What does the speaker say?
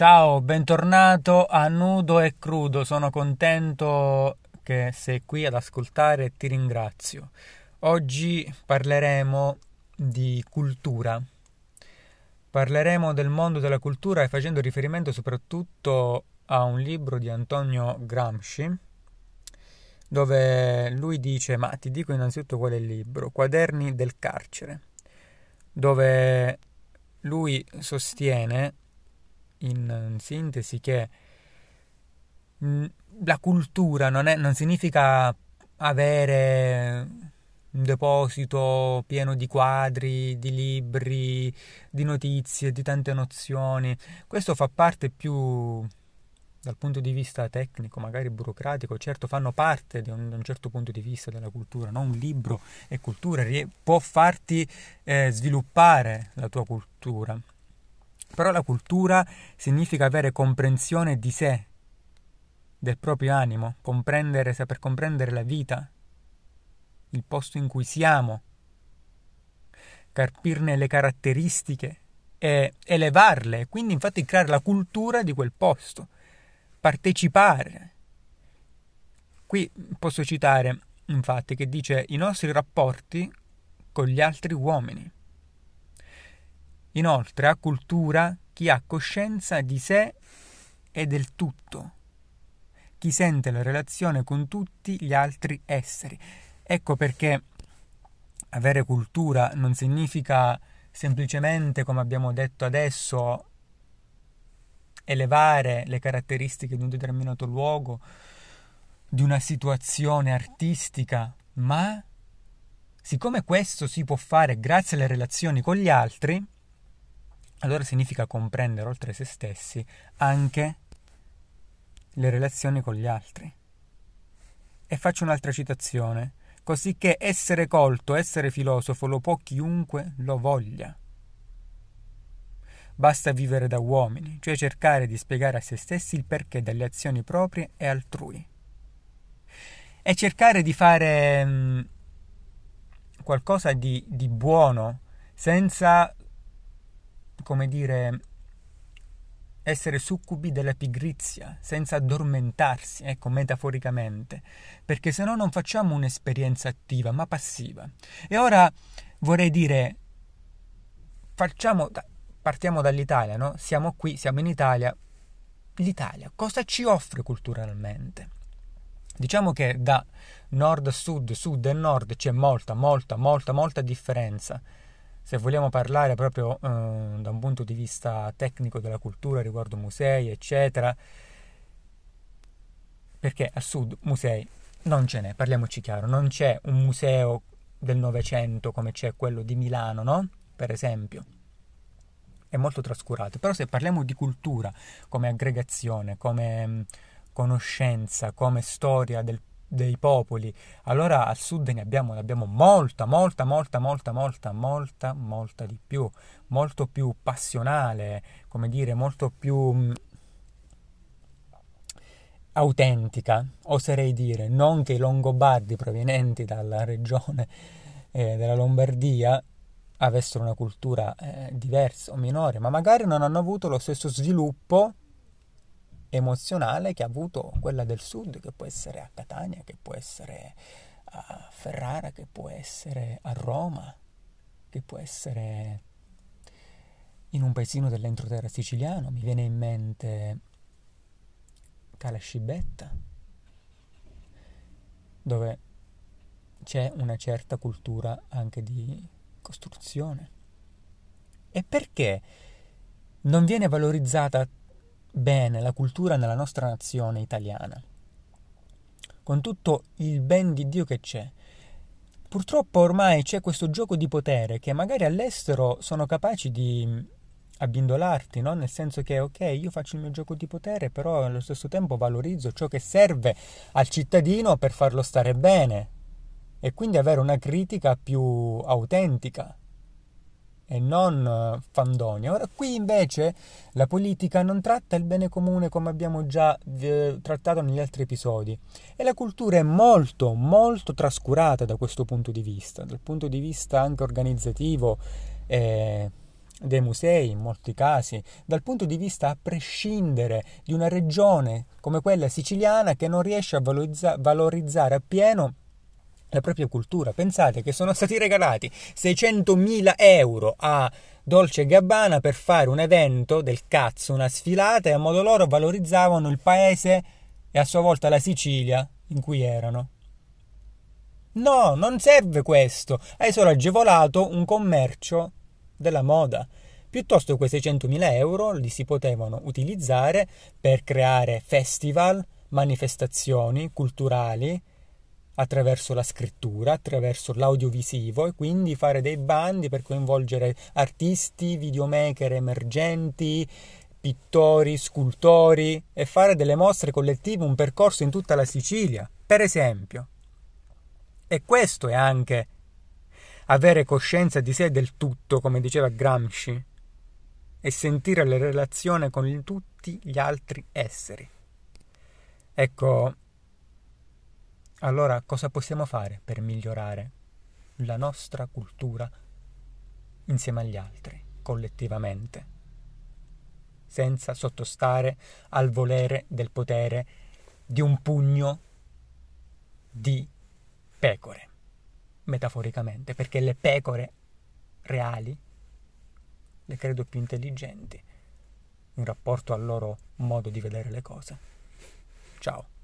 Ciao, bentornato a Nudo e Crudo. Sono contento che sei qui ad ascoltare e ti ringrazio. Oggi parleremo di cultura. Parleremo del mondo della cultura e facendo riferimento soprattutto a un libro di Antonio Gramsci, dove lui dice, ma ti dico innanzitutto qual è il libro, Quaderni del carcere, dove lui sostiene in, sintesi che mm, la cultura non, è, non significa avere un deposito pieno di quadri, di libri, di notizie, di tante nozioni. Questo fa parte più dal punto di vista tecnico, magari burocratico, certo fanno parte di un, di un certo punto di vista della cultura, no? un libro è cultura, può farti eh, sviluppare la tua cultura, però la cultura significa avere comprensione di sé, del proprio animo, comprendere, saper comprendere la vita, il posto in cui siamo, carpirne le caratteristiche e elevarle, quindi infatti creare la cultura di quel posto, partecipare. Qui posso citare infatti che dice i nostri rapporti con gli altri uomini. Inoltre ha cultura chi ha coscienza di sé e del tutto, chi sente la relazione con tutti gli altri esseri. Ecco perché avere cultura non significa semplicemente, come abbiamo detto adesso, elevare le caratteristiche di un determinato luogo, di una situazione artistica, ma siccome questo si può fare grazie alle relazioni con gli altri, allora significa comprendere oltre se stessi anche le relazioni con gli altri. E faccio un'altra citazione, così che essere colto, essere filosofo lo può chiunque lo voglia. Basta vivere da uomini, cioè cercare di spiegare a se stessi il perché delle azioni proprie e altrui. E cercare di fare mh, mm, qualcosa di, di buono senza come dire, essere succubi della pigrizia, senza addormentarsi, ecco, metaforicamente, perché se no non facciamo un'esperienza attiva, ma passiva. E ora vorrei dire, facciamo, partiamo dall'Italia, no? Siamo qui, siamo in Italia. L'Italia cosa ci offre culturalmente? Diciamo che da nord a sud, sud e nord c'è molta, molta, molta, molta differenza se vogliamo parlare proprio eh, da un punto di vista tecnico della cultura riguardo musei, eccetera, perché a sud musei non ce n'è, parliamoci chiaro, non c'è un museo del Novecento come c'è quello di Milano, no? Per esempio. È molto trascurato. Però se parliamo di cultura come aggregazione, come mh, conoscenza, come storia del dei popoli, allora al sud ne abbiamo, ne abbiamo molta, molta, molta, molta, molta, molta, molta di più, molto più passionale, come dire, molto più mh, autentica, oserei dire, non che i longobardi provenienti dalla regione eh, della Lombardia avessero una cultura eh, diversa o minore, ma magari non hanno avuto lo stesso sviluppo emozionale che ha avuto quella del sud, che può essere a Catania, che può essere a Ferrara, che può essere a Roma, che può essere in un paesino dell'entroterra siciliano, mi viene in mente Calascibetta, dove c'è una certa cultura anche di costruzione. E perché non viene valorizzata bene la cultura nella nostra nazione italiana, con tutto il ben di Dio che c'è. Purtroppo ormai c'è questo gioco di potere che magari all'estero sono capaci di abbindolarti, no? nel senso che ok, io faccio il mio gioco di potere, però allo stesso tempo valorizzo ciò che serve al cittadino per farlo stare bene e quindi avere una critica più autentica e non eh, fandonia. Ora qui invece la politica non tratta il bene comune come abbiamo già eh, trattato negli altri episodi e la cultura è molto molto trascurata da questo punto di vista, dal punto di vista anche organizzativo e dei musei in molti casi, dal punto di vista a prescindere di una regione come quella siciliana che non riesce a valorizza- valorizzare appieno la propria cultura. Pensate che sono stati regalati 600.000 euro a Dolce Gabbana per fare un evento del cazzo, una sfilata e a modo loro valorizzavano il paese e a sua volta la Sicilia in cui erano. No, non serve questo. Hai solo agevolato un commercio della moda. Piuttosto quei 600.000 euro li si potevano utilizzare per creare festival, manifestazioni culturali attraverso la scrittura, attraverso l'audiovisivo e quindi fare dei bandi per coinvolgere artisti, videomaker emergenti, pittori, scultori e fare delle mostre collettive, un percorso in tutta la Sicilia, per esempio. E questo è anche avere coscienza di sé del tutto, come diceva Gramsci, e sentire la relazione con tutti gli altri esseri. Ecco, allora cosa possiamo fare per migliorare la nostra cultura insieme agli altri, collettivamente, senza sottostare al volere del potere di un pugno di pecore? metaforicamente, perché le pecore reali le credo più intelligenti in rapporto al loro modo di vedere le cose. Ciao.